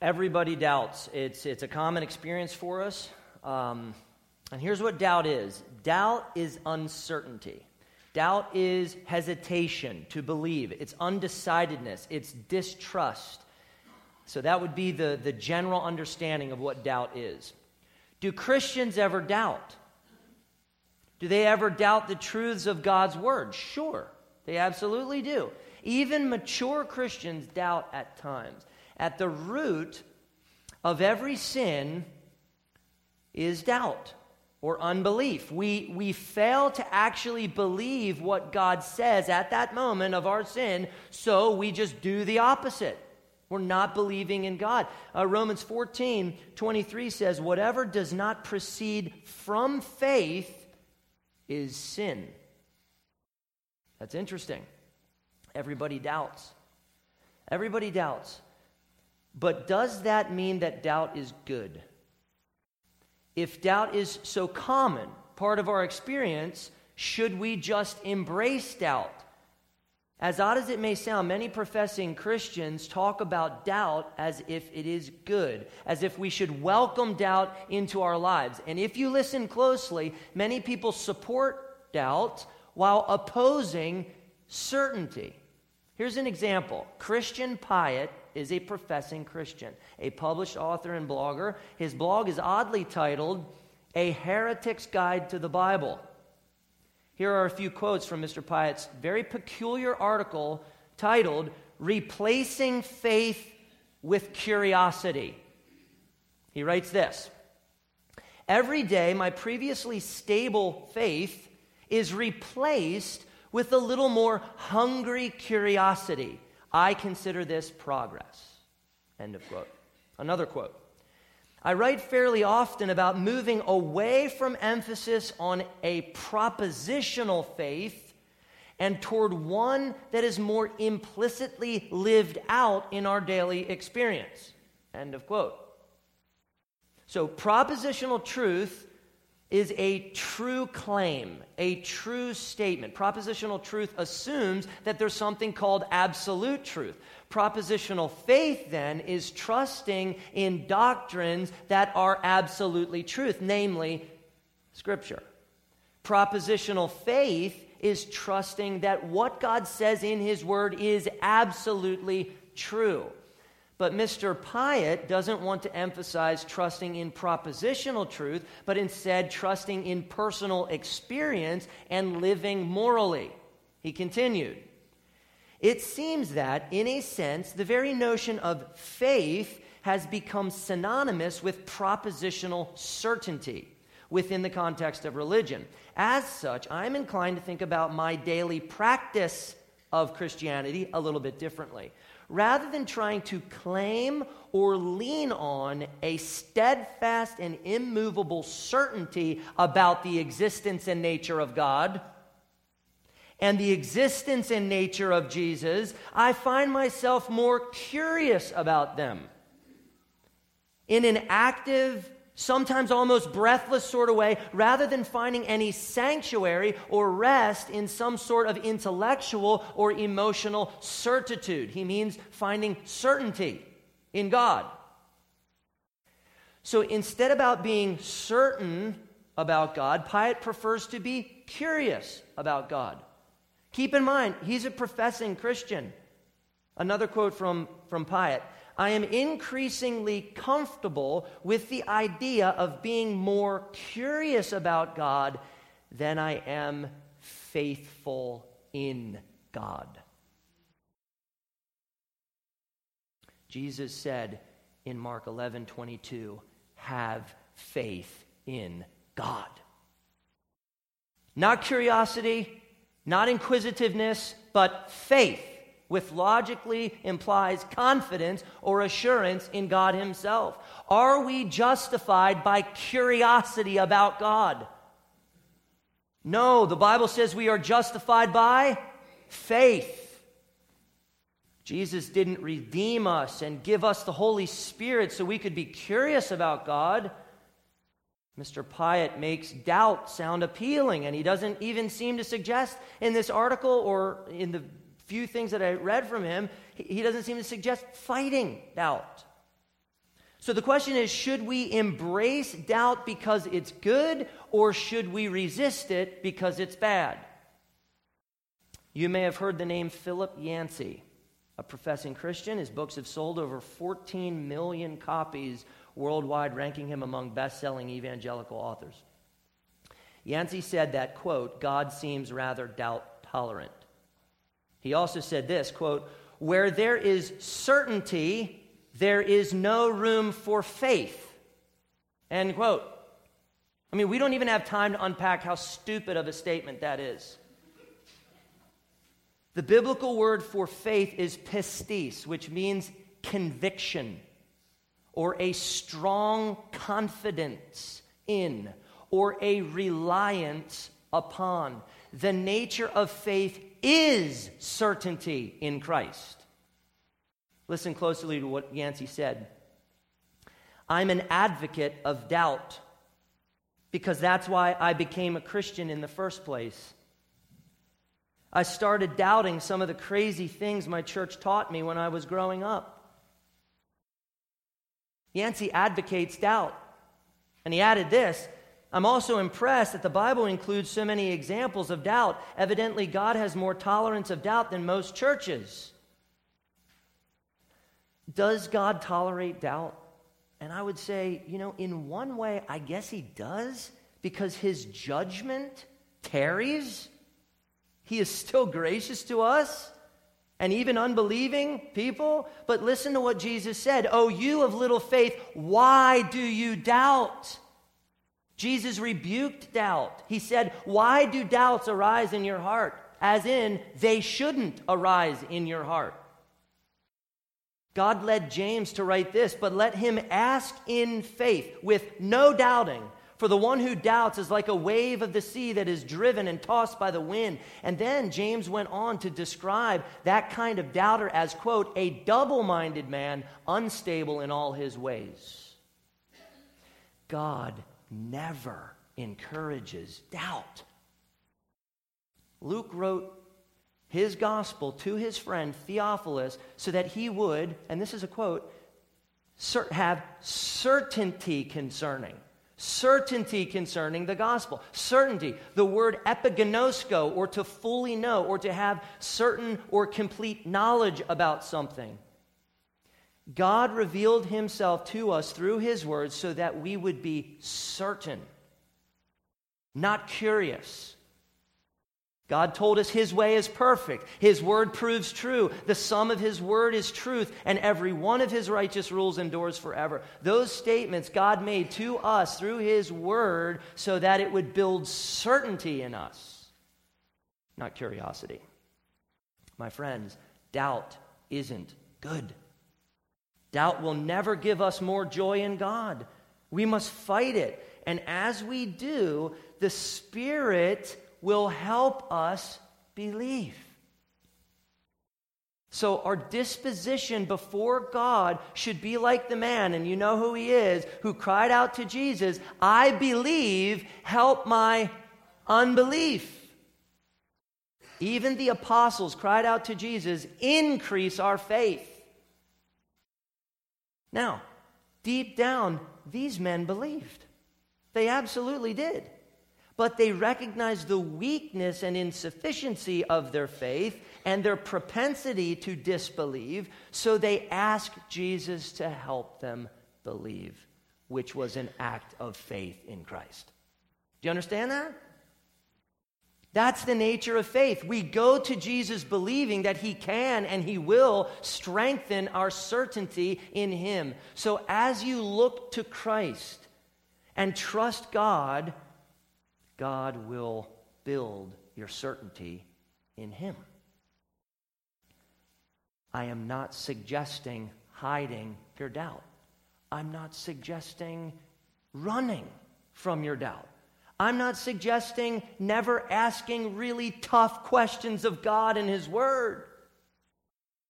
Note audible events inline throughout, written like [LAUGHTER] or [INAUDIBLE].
Everybody doubts. It's, it's a common experience for us. Um, and here's what doubt is doubt is uncertainty. Doubt is hesitation to believe, it's undecidedness, it's distrust. So that would be the, the general understanding of what doubt is. Do Christians ever doubt? Do they ever doubt the truths of God's word? Sure, they absolutely do. Even mature Christians doubt at times. At the root of every sin is doubt or unbelief. We, we fail to actually believe what God says at that moment of our sin, so we just do the opposite. We're not believing in God. Uh, Romans 14 23 says, Whatever does not proceed from faith is sin. That's interesting. Everybody doubts. Everybody doubts. But does that mean that doubt is good? If doubt is so common, part of our experience, should we just embrace doubt? As odd as it may sound, many professing Christians talk about doubt as if it is good, as if we should welcome doubt into our lives. And if you listen closely, many people support doubt while opposing certainty. Here's an example Christian Piatt is a professing Christian, a published author and blogger. His blog is oddly titled A Heretic's Guide to the Bible. Here are a few quotes from Mr. Piatt's very peculiar article titled Replacing Faith with Curiosity. He writes this Every day, my previously stable faith is replaced with a little more hungry curiosity. I consider this progress. End of quote. Another quote. I write fairly often about moving away from emphasis on a propositional faith and toward one that is more implicitly lived out in our daily experience. End of quote. So, propositional truth is a true claim, a true statement. Propositional truth assumes that there's something called absolute truth. Propositional faith, then, is trusting in doctrines that are absolutely truth, namely Scripture. Propositional faith is trusting that what God says in His Word is absolutely true. But Mr. Piatt doesn't want to emphasize trusting in propositional truth, but instead trusting in personal experience and living morally. He continued It seems that, in a sense, the very notion of faith has become synonymous with propositional certainty within the context of religion. As such, I'm inclined to think about my daily practice of Christianity a little bit differently rather than trying to claim or lean on a steadfast and immovable certainty about the existence and nature of God and the existence and nature of Jesus, I find myself more curious about them. In an active, sometimes almost breathless sort of way, rather than finding any sanctuary or rest in some sort of intellectual or emotional certitude. He means finding certainty in God. So instead about being certain about God, Piatt prefers to be curious about God. Keep in mind, he's a professing Christian. Another quote from, from Piatt I am increasingly comfortable with the idea of being more curious about God than I am faithful in God. Jesus said in Mark 11 22, have faith in God. Not curiosity, not inquisitiveness, but faith with logically implies confidence or assurance in God Himself? Are we justified by curiosity about God? No, the Bible says we are justified by faith. Jesus didn't redeem us and give us the Holy Spirit so we could be curious about God. Mr. Piatt makes doubt sound appealing, and he doesn't even seem to suggest in this article or in the few things that I read from him, he doesn't seem to suggest fighting doubt. So the question is should we embrace doubt because it's good, or should we resist it because it's bad? You may have heard the name Philip Yancey, a professing Christian. His books have sold over 14 million copies worldwide, ranking him among best selling evangelical authors. Yancey said that, quote, God seems rather doubt tolerant. He also said this, quote, where there is certainty, there is no room for faith. End quote. I mean, we don't even have time to unpack how stupid of a statement that is. The biblical word for faith is pistis, which means conviction or a strong confidence in or a reliance upon. The nature of faith is certainty in Christ. Listen closely to what Yancey said. I'm an advocate of doubt because that's why I became a Christian in the first place. I started doubting some of the crazy things my church taught me when I was growing up. Yancey advocates doubt. And he added this I'm also impressed that the Bible includes so many examples of doubt. Evidently, God has more tolerance of doubt than most churches. Does God tolerate doubt? And I would say, you know, in one way, I guess he does because his judgment tarries. He is still gracious to us and even unbelieving people. But listen to what Jesus said Oh, you of little faith, why do you doubt? Jesus rebuked doubt. He said, Why do doubts arise in your heart? As in, they shouldn't arise in your heart. God led James to write this, but let him ask in faith with no doubting. For the one who doubts is like a wave of the sea that is driven and tossed by the wind. And then James went on to describe that kind of doubter as, quote, a double minded man, unstable in all his ways. God never encourages doubt. Luke wrote his gospel to his friend Theophilus so that he would, and this is a quote, have certainty concerning certainty concerning the gospel. Certainty. The word epigenosko, or to fully know, or to have certain or complete knowledge about something. God revealed himself to us through his words so that we would be certain, not curious. God told us His way is perfect. His word proves true. The sum of His word is truth, and every one of His righteous rules endures forever. Those statements God made to us through His word so that it would build certainty in us, not curiosity. My friends, doubt isn't good. Doubt will never give us more joy in God. We must fight it. And as we do, the Spirit will help us believe. So, our disposition before God should be like the man, and you know who he is, who cried out to Jesus, I believe, help my unbelief. Even the apostles cried out to Jesus, increase our faith. Now, deep down, these men believed. They absolutely did but they recognized the weakness and insufficiency of their faith and their propensity to disbelieve, so they asked Jesus to help them believe, which was an act of faith in Christ. Do you understand that? That's the nature of faith. We go to Jesus believing that He can and He will strengthen our certainty in Him. So as you look to Christ and trust God, God will build your certainty in Him. I am not suggesting hiding your doubt. I'm not suggesting running from your doubt. I'm not suggesting never asking really tough questions of God and His Word.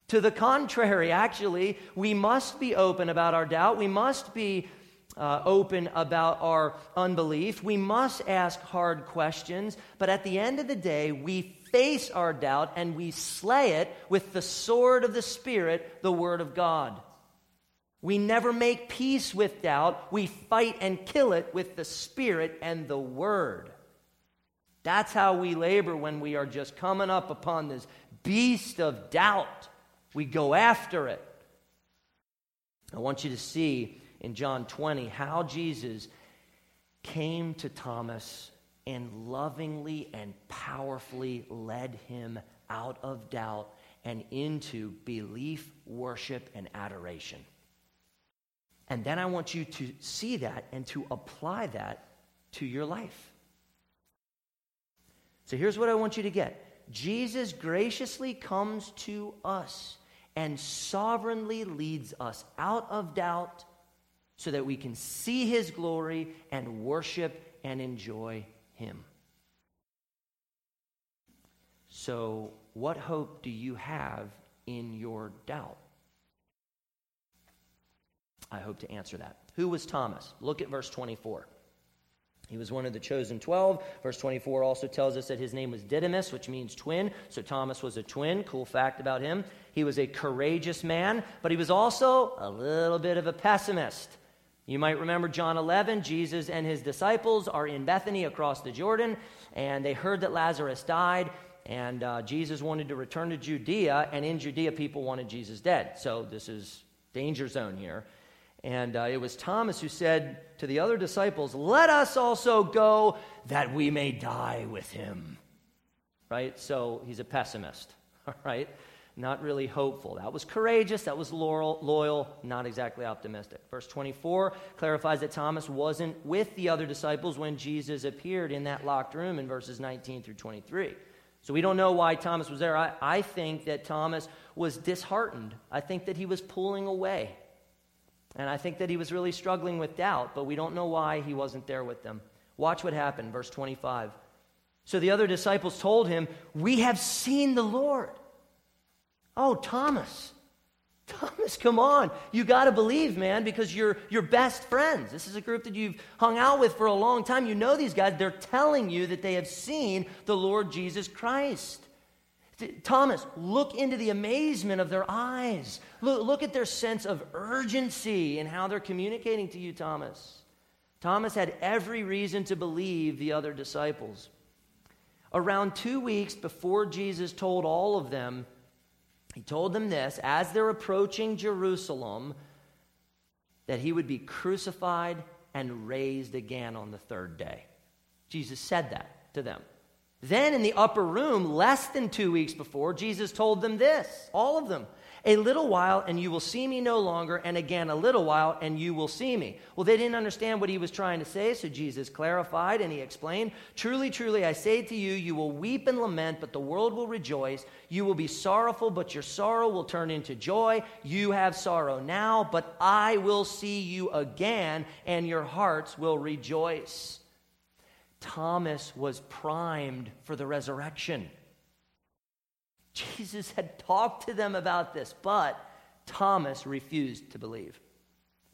To the contrary, actually, we must be open about our doubt. We must be uh, open about our unbelief. We must ask hard questions, but at the end of the day, we face our doubt and we slay it with the sword of the Spirit, the Word of God. We never make peace with doubt. We fight and kill it with the Spirit and the Word. That's how we labor when we are just coming up upon this beast of doubt. We go after it. I want you to see in John 20 how Jesus came to Thomas and lovingly and powerfully led him out of doubt and into belief, worship, and adoration. And then I want you to see that and to apply that to your life. So here's what I want you to get Jesus graciously comes to us and sovereignly leads us out of doubt so that we can see his glory and worship and enjoy him. So, what hope do you have in your doubt? I hope to answer that. Who was Thomas? Look at verse 24. He was one of the chosen 12. Verse 24 also tells us that his name was Didymus, which means twin. So Thomas was a twin. Cool fact about him. He was a courageous man, but he was also a little bit of a pessimist. You might remember John 11. Jesus and his disciples are in Bethany across the Jordan, and they heard that Lazarus died, and uh, Jesus wanted to return to Judea, and in Judea, people wanted Jesus dead. So this is danger zone here. And uh, it was Thomas who said to the other disciples, Let us also go that we may die with him. Right? So he's a pessimist. All [LAUGHS] right? Not really hopeful. That was courageous. That was loyal, loyal, not exactly optimistic. Verse 24 clarifies that Thomas wasn't with the other disciples when Jesus appeared in that locked room in verses 19 through 23. So we don't know why Thomas was there. I, I think that Thomas was disheartened. I think that he was pulling away. And I think that he was really struggling with doubt, but we don't know why he wasn't there with them. Watch what happened, verse 25. So the other disciples told him, We have seen the Lord. Oh, Thomas. [LAUGHS] Thomas, come on. You got to believe, man, because you're your best friends. This is a group that you've hung out with for a long time. You know these guys. They're telling you that they have seen the Lord Jesus Christ. Thomas, look into the amazement of their eyes. Look, look at their sense of urgency and how they're communicating to you, Thomas. Thomas had every reason to believe the other disciples. Around two weeks before Jesus told all of them, he told them this as they're approaching Jerusalem, that he would be crucified and raised again on the third day. Jesus said that to them. Then in the upper room, less than two weeks before, Jesus told them this, all of them. A little while, and you will see me no longer, and again a little while, and you will see me. Well, they didn't understand what he was trying to say, so Jesus clarified and he explained Truly, truly, I say to you, you will weep and lament, but the world will rejoice. You will be sorrowful, but your sorrow will turn into joy. You have sorrow now, but I will see you again, and your hearts will rejoice. Thomas was primed for the resurrection. Jesus had talked to them about this, but Thomas refused to believe.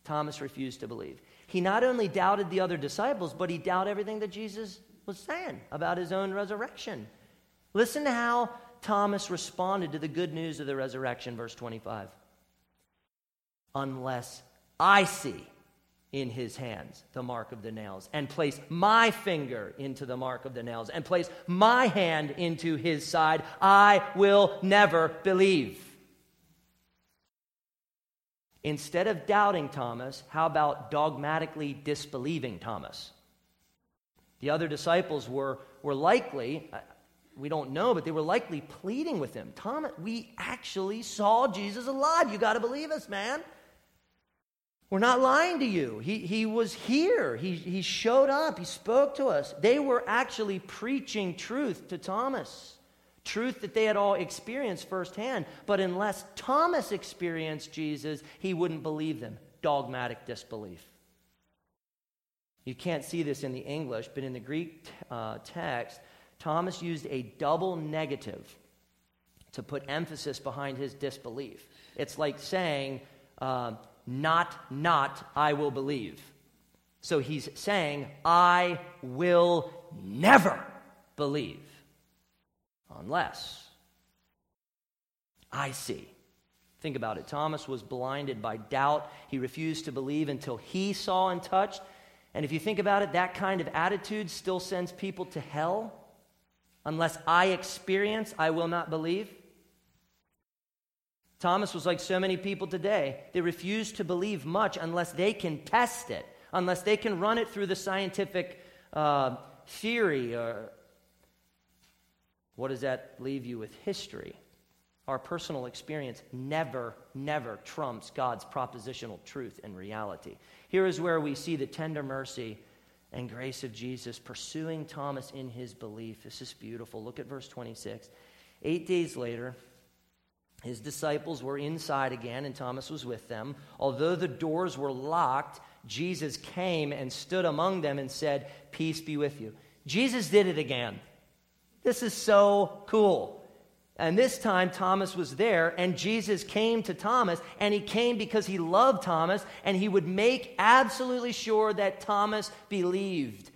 Thomas refused to believe. He not only doubted the other disciples, but he doubted everything that Jesus was saying about his own resurrection. Listen to how Thomas responded to the good news of the resurrection, verse 25. Unless I see in his hands the mark of the nails, and place my finger into the mark of the nails, and place my hand into his side, I will never believe. Instead of doubting Thomas, how about dogmatically disbelieving Thomas? The other disciples were, were likely, uh, we don't know, but they were likely pleading with him. Thomas, we actually saw Jesus alive. You got to believe us, man. We're not lying to you. He, he was here. He, he showed up. He spoke to us. They were actually preaching truth to Thomas, truth that they had all experienced firsthand. But unless Thomas experienced Jesus, he wouldn't believe them. Dogmatic disbelief. You can't see this in the English, but in the Greek uh, text, Thomas used a double negative to put emphasis behind his disbelief. It's like saying, uh, not, not, I will believe. So he's saying, I will never believe unless I see Think about it. Thomas was blinded by doubt. He refused to believe until he saw and touched. And if you think about it, that kind of attitude still sends people to hell. Unless I experience, I will not believe. Thomas was like so many people today. They refuse to believe much unless they can test it, unless they can run it through the scientific uh, theory. Or what does that leave you with history? Our personal experience never, never trumps God's propositional truth and reality. Here is where we see the tender mercy and grace of Jesus pursuing Thomas in his belief. This is beautiful. Look at verse 26. Eight days later, his disciples were inside again, and Thomas was with them. Although the doors were locked, Jesus came and stood among them and said, Peace be with you. Jesus did it again. This is so cool. And this time, Thomas was there, and Jesus came to Thomas, and he came because he loved Thomas, and he would make absolutely sure that Thomas believed.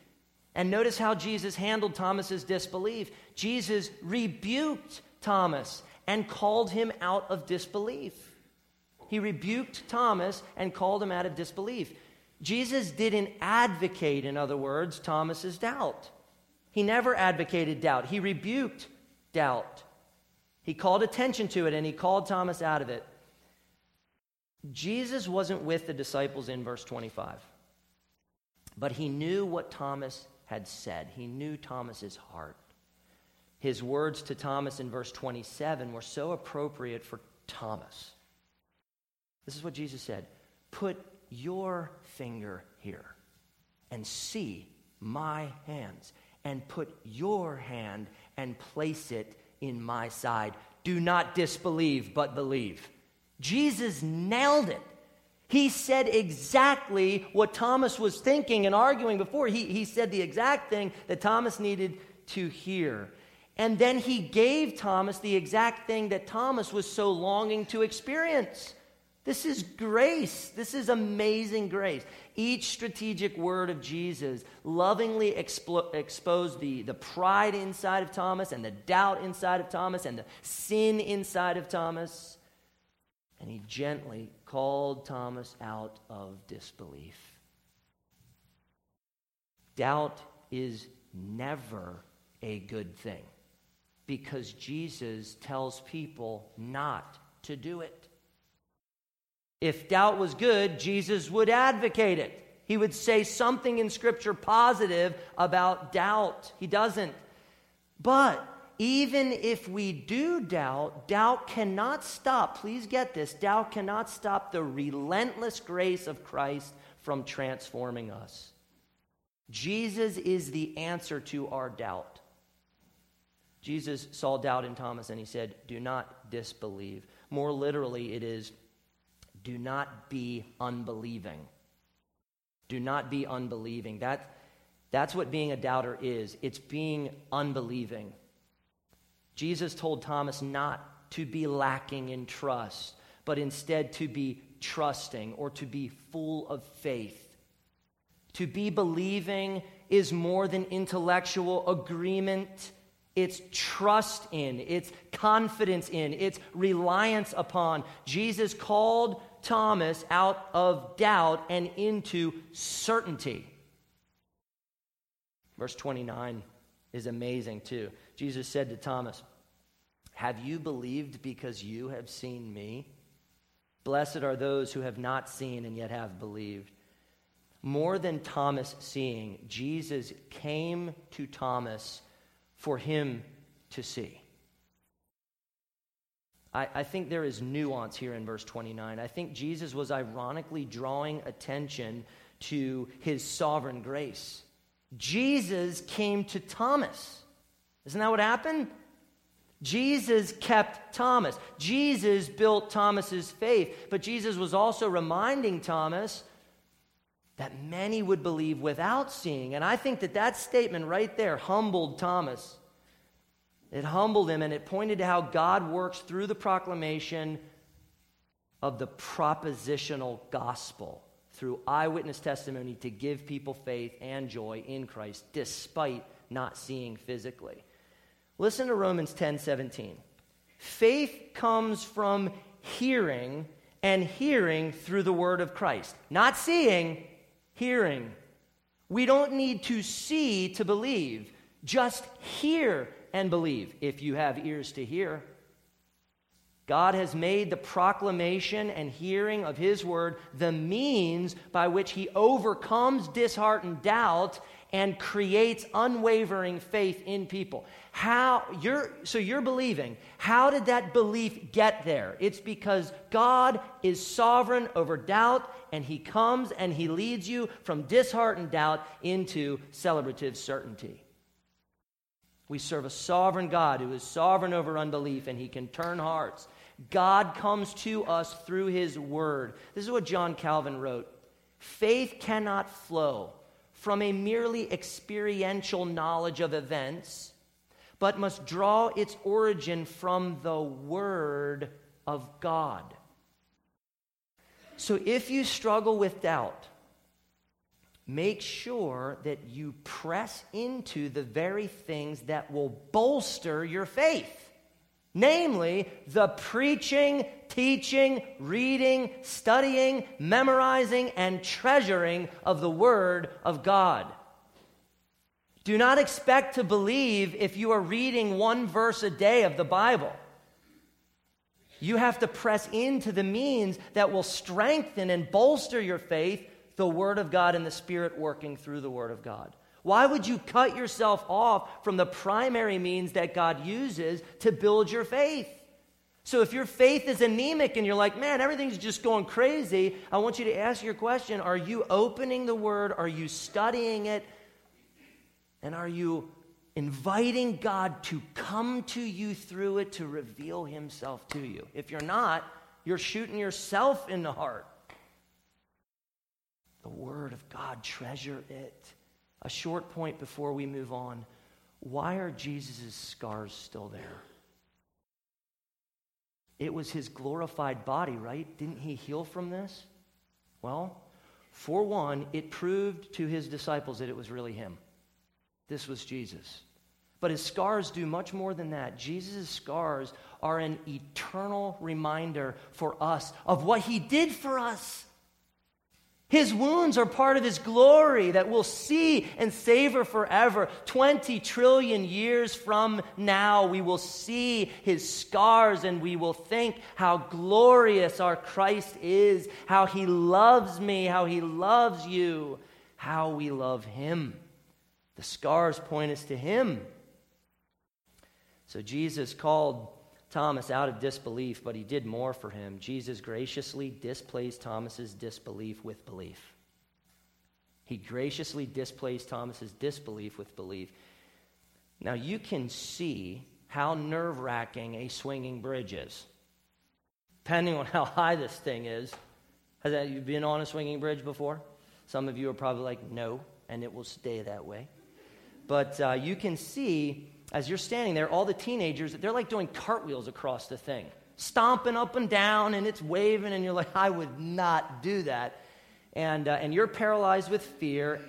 And notice how Jesus handled Thomas's disbelief. Jesus rebuked Thomas and called him out of disbelief. He rebuked Thomas and called him out of disbelief. Jesus didn't advocate, in other words, Thomas's doubt. He never advocated doubt. He rebuked doubt. He called attention to it and he called Thomas out of it. Jesus wasn't with the disciples in verse 25, but he knew what Thomas had said. He knew Thomas's heart. His words to Thomas in verse 27 were so appropriate for Thomas. This is what Jesus said Put your finger here and see my hands, and put your hand and place it in my side. Do not disbelieve, but believe. Jesus nailed it. He said exactly what Thomas was thinking and arguing before. He, he said the exact thing that Thomas needed to hear. And then he gave Thomas the exact thing that Thomas was so longing to experience. This is grace. This is amazing grace. Each strategic word of Jesus lovingly exposed the, the pride inside of Thomas and the doubt inside of Thomas and the sin inside of Thomas. And he gently called Thomas out of disbelief. Doubt is never a good thing because Jesus tells people not to do it. If doubt was good, Jesus would advocate it. He would say something in Scripture positive about doubt. He doesn't. But even if we do doubt, doubt cannot stop, please get this, doubt cannot stop the relentless grace of Christ from transforming us. Jesus is the answer to our doubt. Jesus saw doubt in Thomas and he said, Do not disbelieve. More literally, it is, do not be unbelieving. Do not be unbelieving. That, that's what being a doubter is it's being unbelieving. Jesus told Thomas not to be lacking in trust, but instead to be trusting or to be full of faith. To be believing is more than intellectual agreement. It's trust in, it's confidence in, it's reliance upon. Jesus called Thomas out of doubt and into certainty. Verse 29 is amazing too. Jesus said to Thomas, Have you believed because you have seen me? Blessed are those who have not seen and yet have believed. More than Thomas seeing, Jesus came to Thomas for him to see. I, I think there is nuance here in verse 29. I think Jesus was ironically drawing attention to his sovereign grace. Jesus came to Thomas. Isn't that what happened? Jesus kept Thomas. Jesus built Thomas's faith, but Jesus was also reminding Thomas that many would believe without seeing. And I think that that statement right there humbled Thomas. It humbled him and it pointed to how God works through the proclamation of the propositional gospel through eyewitness testimony to give people faith and joy in Christ despite not seeing physically. Listen to Romans 10 17. Faith comes from hearing, and hearing through the word of Christ. Not seeing, hearing. We don't need to see to believe, just hear and believe if you have ears to hear. God has made the proclamation and hearing of His word the means by which He overcomes disheartened doubt and creates unwavering faith in people. How you're so you're believing. How did that belief get there? It's because God is sovereign over doubt and he comes and he leads you from disheartened doubt into celebrative certainty. We serve a sovereign God who is sovereign over unbelief and he can turn hearts. God comes to us through his word. This is what John Calvin wrote. Faith cannot flow from a merely experiential knowledge of events but must draw its origin from the Word of God. So if you struggle with doubt, make sure that you press into the very things that will bolster your faith namely the preaching, teaching, reading, studying, memorizing, and treasuring of the Word of God. Do not expect to believe if you are reading one verse a day of the Bible. You have to press into the means that will strengthen and bolster your faith, the Word of God and the Spirit working through the Word of God. Why would you cut yourself off from the primary means that God uses to build your faith? So if your faith is anemic and you're like, man, everything's just going crazy, I want you to ask your question Are you opening the Word? Are you studying it? And are you inviting God to come to you through it to reveal himself to you? If you're not, you're shooting yourself in the heart. The Word of God, treasure it. A short point before we move on. Why are Jesus' scars still there? It was his glorified body, right? Didn't he heal from this? Well, for one, it proved to his disciples that it was really him. This was Jesus. But his scars do much more than that. Jesus' scars are an eternal reminder for us of what he did for us. His wounds are part of his glory that we'll see and savor forever. 20 trillion years from now, we will see his scars and we will think how glorious our Christ is, how he loves me, how he loves you, how we love him. The scars point us to him. So Jesus called Thomas out of disbelief, but he did more for him. Jesus graciously displaced Thomas's disbelief with belief. He graciously displaced Thomas's disbelief with belief. Now you can see how nerve wracking a swinging bridge is, depending on how high this thing is. Has that, you been on a swinging bridge before? Some of you are probably like, no, and it will stay that way. But uh, you can see as you're standing there, all the teenagers, they're like doing cartwheels across the thing, stomping up and down, and it's waving, and you're like, I would not do that. And, uh, and you're paralyzed with fear.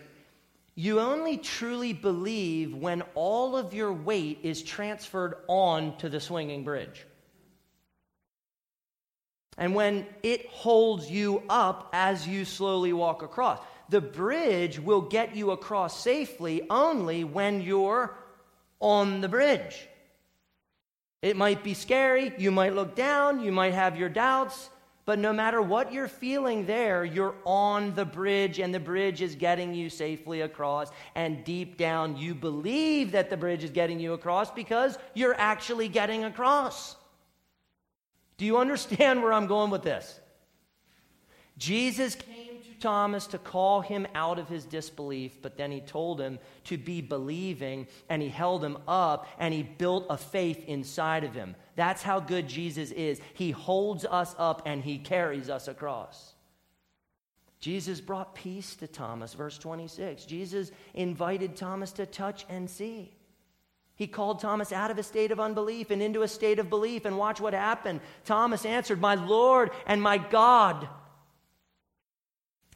You only truly believe when all of your weight is transferred on to the swinging bridge. And when it holds you up as you slowly walk across the bridge will get you across safely only when you're on the bridge. It might be scary, you might look down, you might have your doubts, but no matter what you're feeling there, you're on the bridge and the bridge is getting you safely across. And deep down, you believe that the bridge is getting you across because you're actually getting across. Do you understand where I'm going with this? Jesus came Thomas to call him out of his disbelief, but then he told him to be believing, and he held him up, and he built a faith inside of him. That's how good Jesus is. He holds us up and he carries us across. Jesus brought peace to Thomas, verse 26. Jesus invited Thomas to touch and see. He called Thomas out of a state of unbelief and into a state of belief. And watch what happened. Thomas answered, My Lord and my God.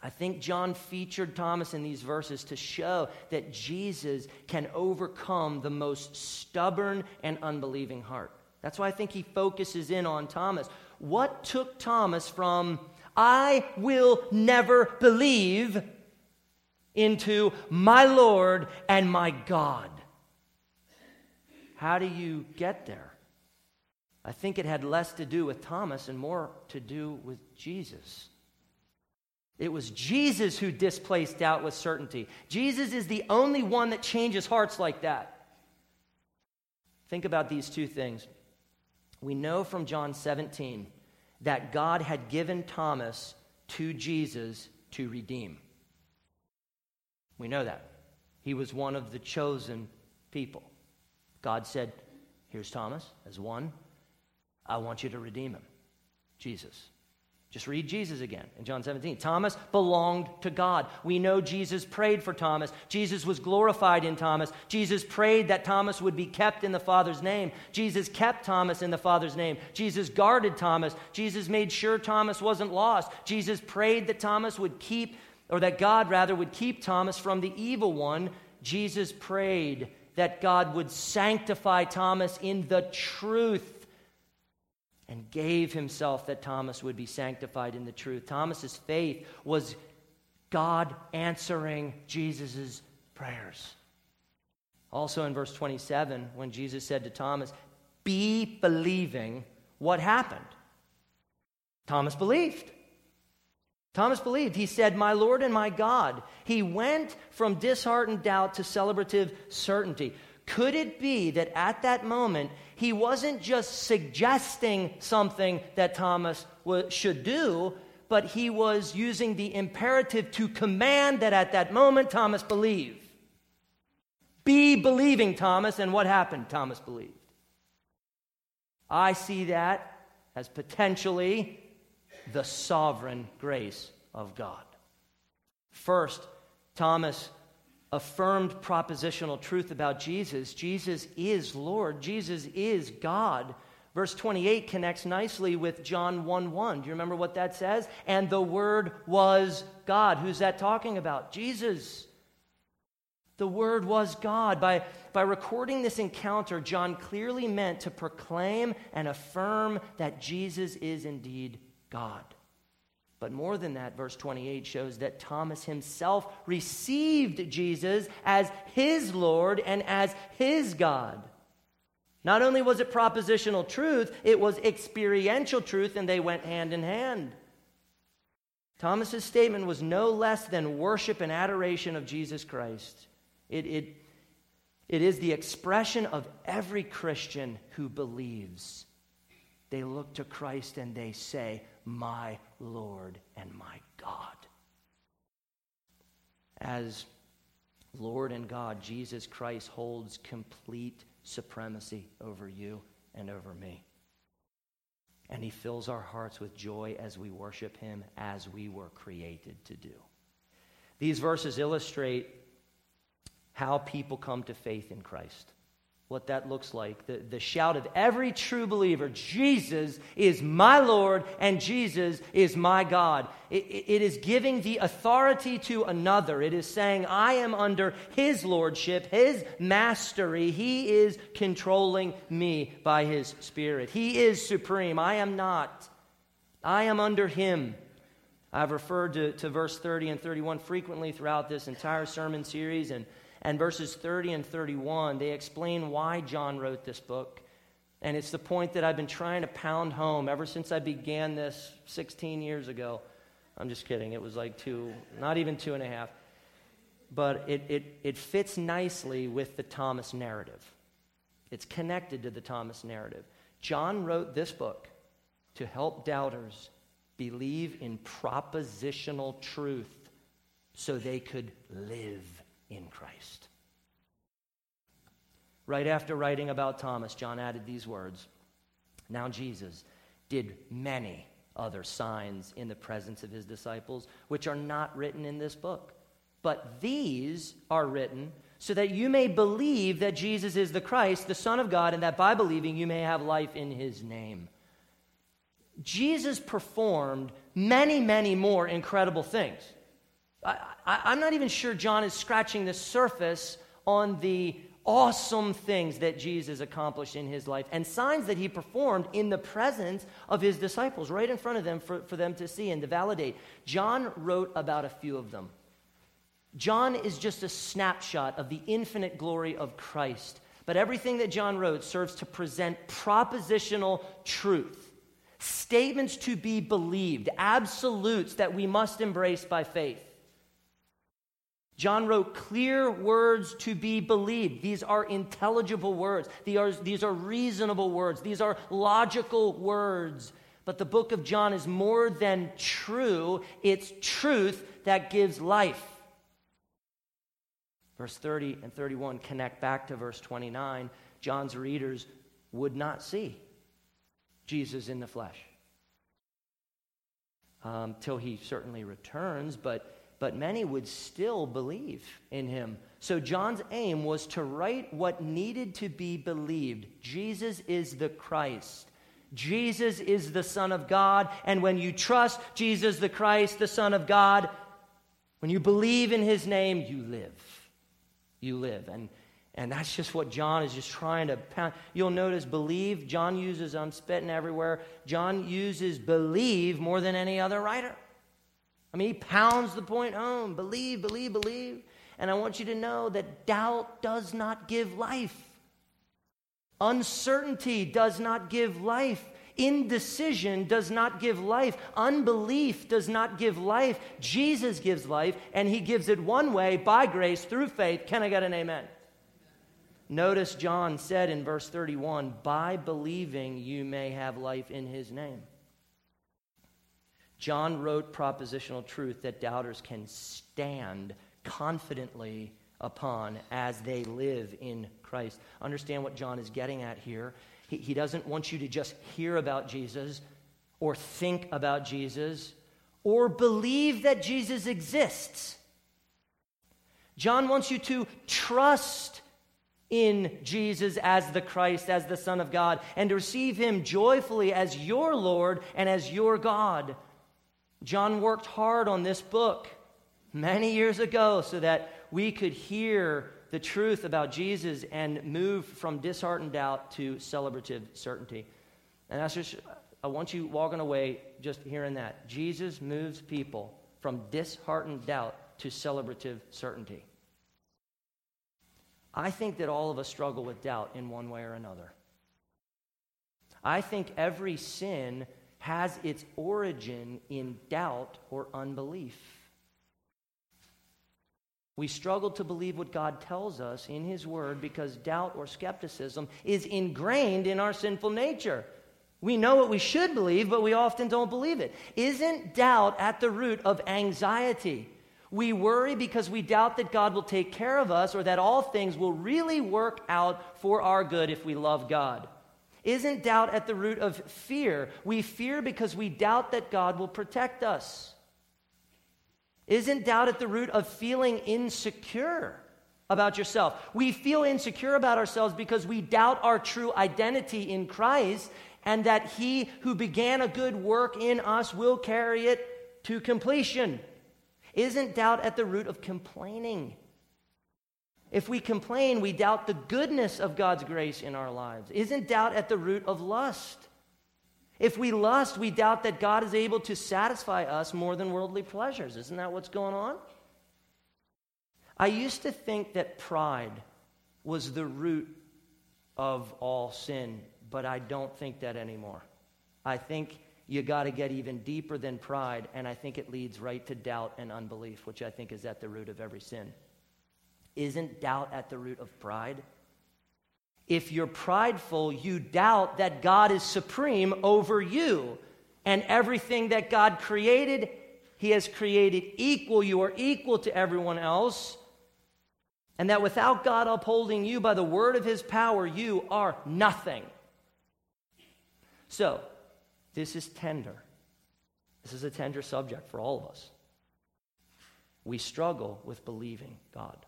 I think John featured Thomas in these verses to show that Jesus can overcome the most stubborn and unbelieving heart. That's why I think he focuses in on Thomas. What took Thomas from, I will never believe, into my Lord and my God? How do you get there? I think it had less to do with Thomas and more to do with Jesus. It was Jesus who displaced doubt with certainty. Jesus is the only one that changes hearts like that. Think about these two things. We know from John 17 that God had given Thomas to Jesus to redeem. We know that. He was one of the chosen people. God said, Here's Thomas as one. I want you to redeem him. Jesus. Just read Jesus again in John 17. Thomas belonged to God. We know Jesus prayed for Thomas. Jesus was glorified in Thomas. Jesus prayed that Thomas would be kept in the Father's name. Jesus kept Thomas in the Father's name. Jesus guarded Thomas. Jesus made sure Thomas wasn't lost. Jesus prayed that Thomas would keep, or that God rather would keep Thomas from the evil one. Jesus prayed that God would sanctify Thomas in the truth and gave himself that Thomas would be sanctified in the truth. Thomas's faith was God answering Jesus' prayers. Also in verse 27, when Jesus said to Thomas, Be believing, what happened? Thomas believed. Thomas believed. He said, My Lord and my God. He went from disheartened doubt to celebrative certainty. Could it be that at that moment, he wasn't just suggesting something that Thomas should do, but he was using the imperative to command that at that moment Thomas believe? Be believing, Thomas. And what happened? Thomas believed. I see that as potentially the sovereign grace of God. First, Thomas affirmed propositional truth about Jesus. Jesus is Lord, Jesus is God. Verse 28 connects nicely with John 1 1. Do you remember what that says? And the Word was God. Who's that talking about? Jesus. The Word was God. By, by recording this encounter, John clearly meant to proclaim and affirm that Jesus is indeed God. But more than that, verse 28 shows that Thomas himself received Jesus as his Lord and as his God. Not only was it propositional truth, it was experiential truth, and they went hand in hand. Thomas's statement was no less than worship and adoration of Jesus Christ. It, it, it is the expression of every Christian who believes. They look to Christ and they say, my Lord and my God. As Lord and God, Jesus Christ holds complete supremacy over you and over me. And he fills our hearts with joy as we worship him as we were created to do. These verses illustrate how people come to faith in Christ what that looks like. The, the shout of every true believer Jesus is my Lord and Jesus is my God. It, it is giving the authority to another. It is saying, I am under his lordship, his mastery. He is controlling me by his spirit. He is supreme. I am not. I am under him. I've referred to, to verse 30 and 31 frequently throughout this entire sermon series, and and verses 30 and 31, they explain why John wrote this book. And it's the point that I've been trying to pound home ever since I began this 16 years ago. I'm just kidding. It was like two, not even two and a half. But it, it, it fits nicely with the Thomas narrative. It's connected to the Thomas narrative. John wrote this book to help doubters believe in propositional truth so they could live in Christ. Right after writing about Thomas, John added these words Now Jesus did many other signs in the presence of his disciples, which are not written in this book. But these are written so that you may believe that Jesus is the Christ, the Son of God, and that by believing you may have life in his name. Jesus performed many, many more incredible things. I, am not even sure John is scratching the surface on the awesome things that Jesus accomplished in his life and signs that he performed in the presence of his disciples, right in front of them for, for them to see and to validate. John wrote about a few of them. John is just a snapshot of the infinite glory of Christ. But everything that John wrote serves to present propositional truth, statements to be believed, absolutes that we must embrace by faith. John wrote clear words to be believed. These are intelligible words. These are, these are reasonable words. These are logical words. But the book of John is more than true, it's truth that gives life. Verse 30 and 31 connect back to verse 29. John's readers would not see Jesus in the flesh um, till he certainly returns, but, but many would still believe in him. So John's aim was to write what needed to be believed Jesus is the Christ. Jesus is the Son of God. And when you trust Jesus the Christ, the Son of God, when you believe in his name, you live you live. And, and that's just what John is just trying to pound. You'll notice believe, John uses, I'm spitting everywhere. John uses believe more than any other writer. I mean, he pounds the point home believe, believe, believe. And I want you to know that doubt does not give life, uncertainty does not give life. Indecision does not give life. Unbelief does not give life. Jesus gives life, and he gives it one way by grace through faith. Can I get an amen? Notice John said in verse 31 by believing you may have life in his name. John wrote propositional truth that doubters can stand confidently upon as they live in Christ. Understand what John is getting at here he, he doesn't want you to just hear about Jesus or think about Jesus or believe that Jesus exists. John wants you to trust in Jesus as the Christ, as the Son of God, and to receive Him joyfully as your Lord and as your God. John worked hard on this book many years ago so that we could hear the truth about Jesus and move from disheartened doubt to celebrative certainty. And that's just, I want you walking away just hearing that. Jesus moves people from disheartened doubt to celebrative certainty. I think that all of us struggle with doubt in one way or another. I think every sin has its origin in doubt or unbelief. We struggle to believe what God tells us in His Word because doubt or skepticism is ingrained in our sinful nature. We know what we should believe, but we often don't believe it. Isn't doubt at the root of anxiety? We worry because we doubt that God will take care of us or that all things will really work out for our good if we love God. Isn't doubt at the root of fear? We fear because we doubt that God will protect us. Isn't doubt at the root of feeling insecure about yourself? We feel insecure about ourselves because we doubt our true identity in Christ and that He who began a good work in us will carry it to completion. Isn't doubt at the root of complaining? If we complain, we doubt the goodness of God's grace in our lives. Isn't doubt at the root of lust? If we lust, we doubt that God is able to satisfy us more than worldly pleasures. Isn't that what's going on? I used to think that pride was the root of all sin, but I don't think that anymore. I think you got to get even deeper than pride, and I think it leads right to doubt and unbelief, which I think is at the root of every sin. Isn't doubt at the root of pride? If you're prideful, you doubt that God is supreme over you. And everything that God created, He has created equal. You are equal to everyone else. And that without God upholding you by the word of His power, you are nothing. So, this is tender. This is a tender subject for all of us. We struggle with believing God.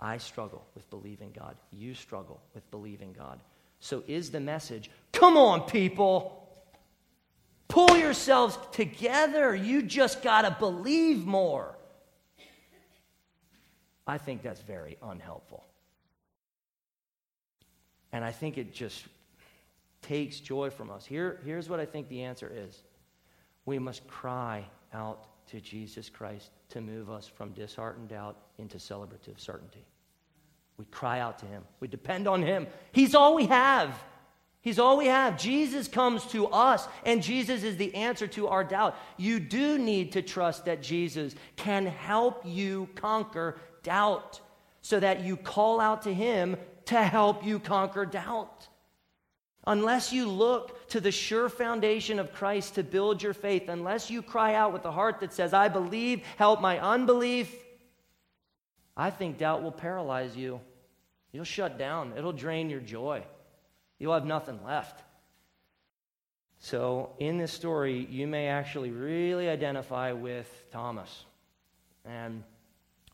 I struggle with believing God. You struggle with believing God. So, is the message come on, people? Pull yourselves together. You just got to believe more. I think that's very unhelpful. And I think it just takes joy from us. Here, here's what I think the answer is we must cry out to Jesus Christ to move us from disheartened doubt into celebrative certainty. We cry out to Him, we depend on Him. He's all we have. He's all we have. Jesus comes to us, and Jesus is the answer to our doubt. You do need to trust that Jesus can help you conquer doubt so that you call out to Him to help you conquer doubt. Unless you look to the sure foundation of Christ to build your faith, unless you cry out with a heart that says, I believe, help my unbelief, I think doubt will paralyze you. You'll shut down, it'll drain your joy. You'll have nothing left. So, in this story, you may actually really identify with Thomas. And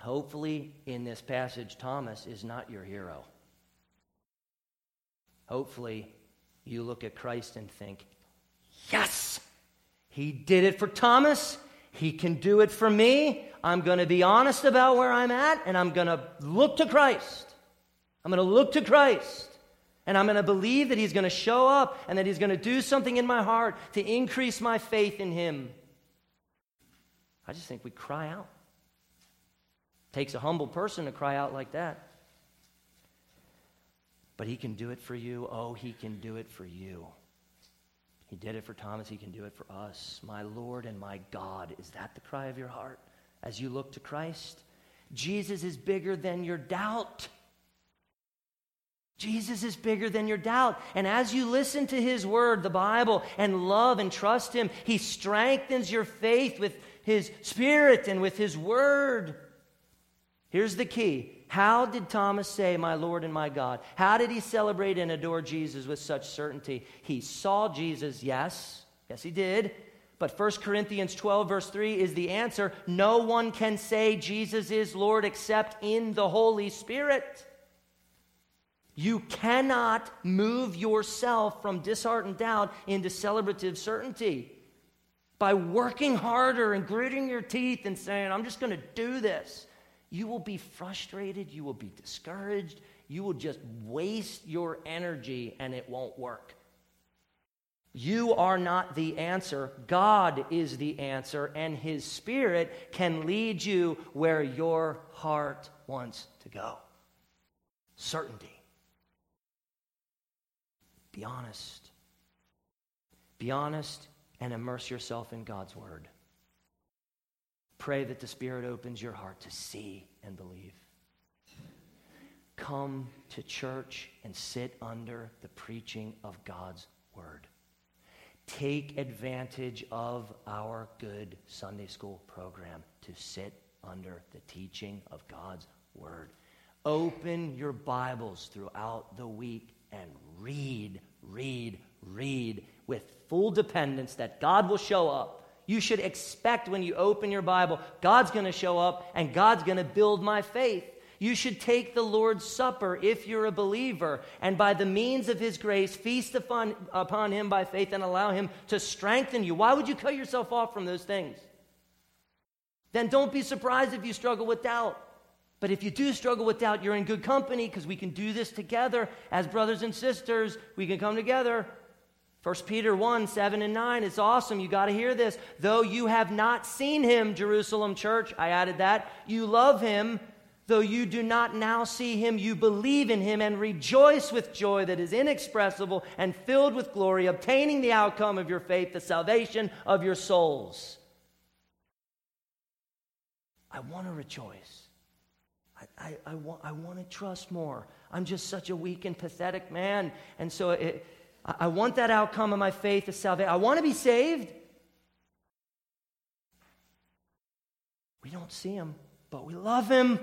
hopefully, in this passage, Thomas is not your hero. Hopefully, you look at Christ and think, yes, he did it for Thomas. He can do it for me. I'm going to be honest about where I'm at, and I'm going to look to Christ. I'm going to look to Christ. And I'm going to believe that He's going to show up and that He's going to do something in my heart to increase my faith in Him. I just think we cry out. It takes a humble person to cry out like that. But He can do it for you. Oh, He can do it for you. He did it for Thomas. He can do it for us. My Lord and my God. Is that the cry of your heart as you look to Christ? Jesus is bigger than your doubt. Jesus is bigger than your doubt. And as you listen to his word, the Bible, and love and trust him, he strengthens your faith with his spirit and with his word. Here's the key. How did Thomas say, My Lord and my God? How did he celebrate and adore Jesus with such certainty? He saw Jesus, yes. Yes, he did. But 1 Corinthians 12, verse 3 is the answer. No one can say Jesus is Lord except in the Holy Spirit. You cannot move yourself from disheartened doubt into celebrative certainty by working harder and gritting your teeth and saying, I'm just going to do this. You will be frustrated. You will be discouraged. You will just waste your energy and it won't work. You are not the answer. God is the answer, and His Spirit can lead you where your heart wants to go. Certainty. Be honest. Be honest and immerse yourself in God's Word. Pray that the Spirit opens your heart to see and believe. Come to church and sit under the preaching of God's Word. Take advantage of our good Sunday school program to sit under the teaching of God's Word. Open your Bibles throughout the week and read, read, read with full dependence that God will show up. You should expect when you open your Bible, God's going to show up and God's going to build my faith. You should take the Lord's Supper if you're a believer, and by the means of His grace, feast upon, upon Him by faith and allow Him to strengthen you. Why would you cut yourself off from those things? Then don't be surprised if you struggle with doubt. But if you do struggle with doubt, you're in good company because we can do this together as brothers and sisters. We can come together. 1 Peter 1 7 and 9. It's awesome. You got to hear this. Though you have not seen him, Jerusalem church, I added that, you love him. Though you do not now see him, you believe in him and rejoice with joy that is inexpressible and filled with glory, obtaining the outcome of your faith, the salvation of your souls. I want to rejoice. I, I, I, want, I want to trust more. I'm just such a weak and pathetic man. And so it, I, want that outcome of my faith, of salvation. I want to be saved. We don't see him, but we love him.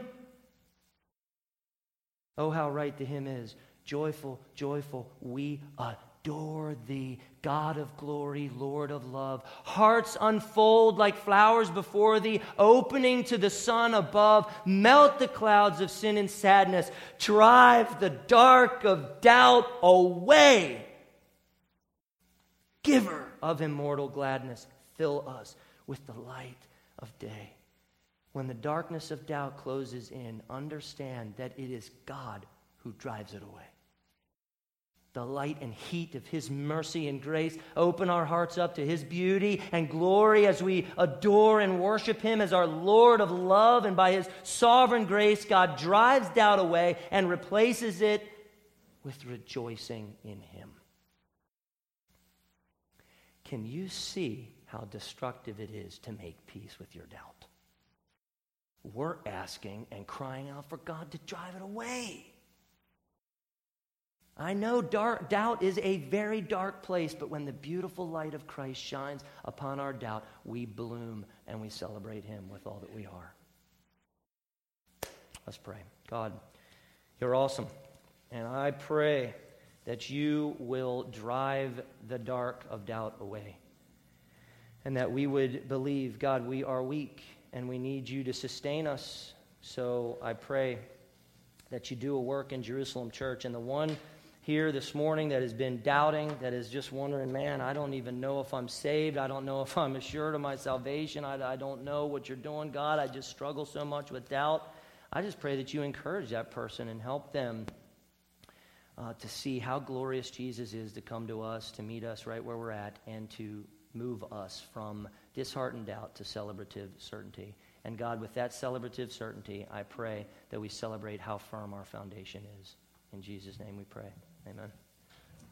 Oh, how right the hymn is. Joyful, joyful, we adore thee, God of glory, Lord of love. Hearts unfold like flowers before thee, opening to the sun above. Melt the clouds of sin and sadness. Drive the dark of doubt away. Giver of immortal gladness, fill us with the light of day. When the darkness of doubt closes in, understand that it is God who drives it away. the light and heat of His mercy and grace. Open our hearts up to His beauty and glory as we adore and worship Him as our Lord of love. And by His sovereign grace, God drives doubt away and replaces it with rejoicing in Him. Can you see how destructive it is to make peace with your doubt? We're asking and crying out for God to drive it away. I know dark, doubt is a very dark place, but when the beautiful light of Christ shines upon our doubt, we bloom and we celebrate Him with all that we are. Let's pray. God, you're awesome. And I pray that you will drive the dark of doubt away. And that we would believe, God, we are weak and we need you to sustain us. So I pray that you do a work in Jerusalem Church. And the one here this morning that has been doubting, that is just wondering, man, I don't even know if I'm saved. I don't know if I'm assured of my salvation. I, I don't know what you're doing, God. I just struggle so much with doubt. I just pray that you encourage that person and help them uh, to see how glorious Jesus is to come to us, to meet us right where we're at, and to move us from disheartened doubt to celebrative certainty. And God, with that celebrative certainty, I pray that we celebrate how firm our foundation is. In Jesus' name we pray. Amen.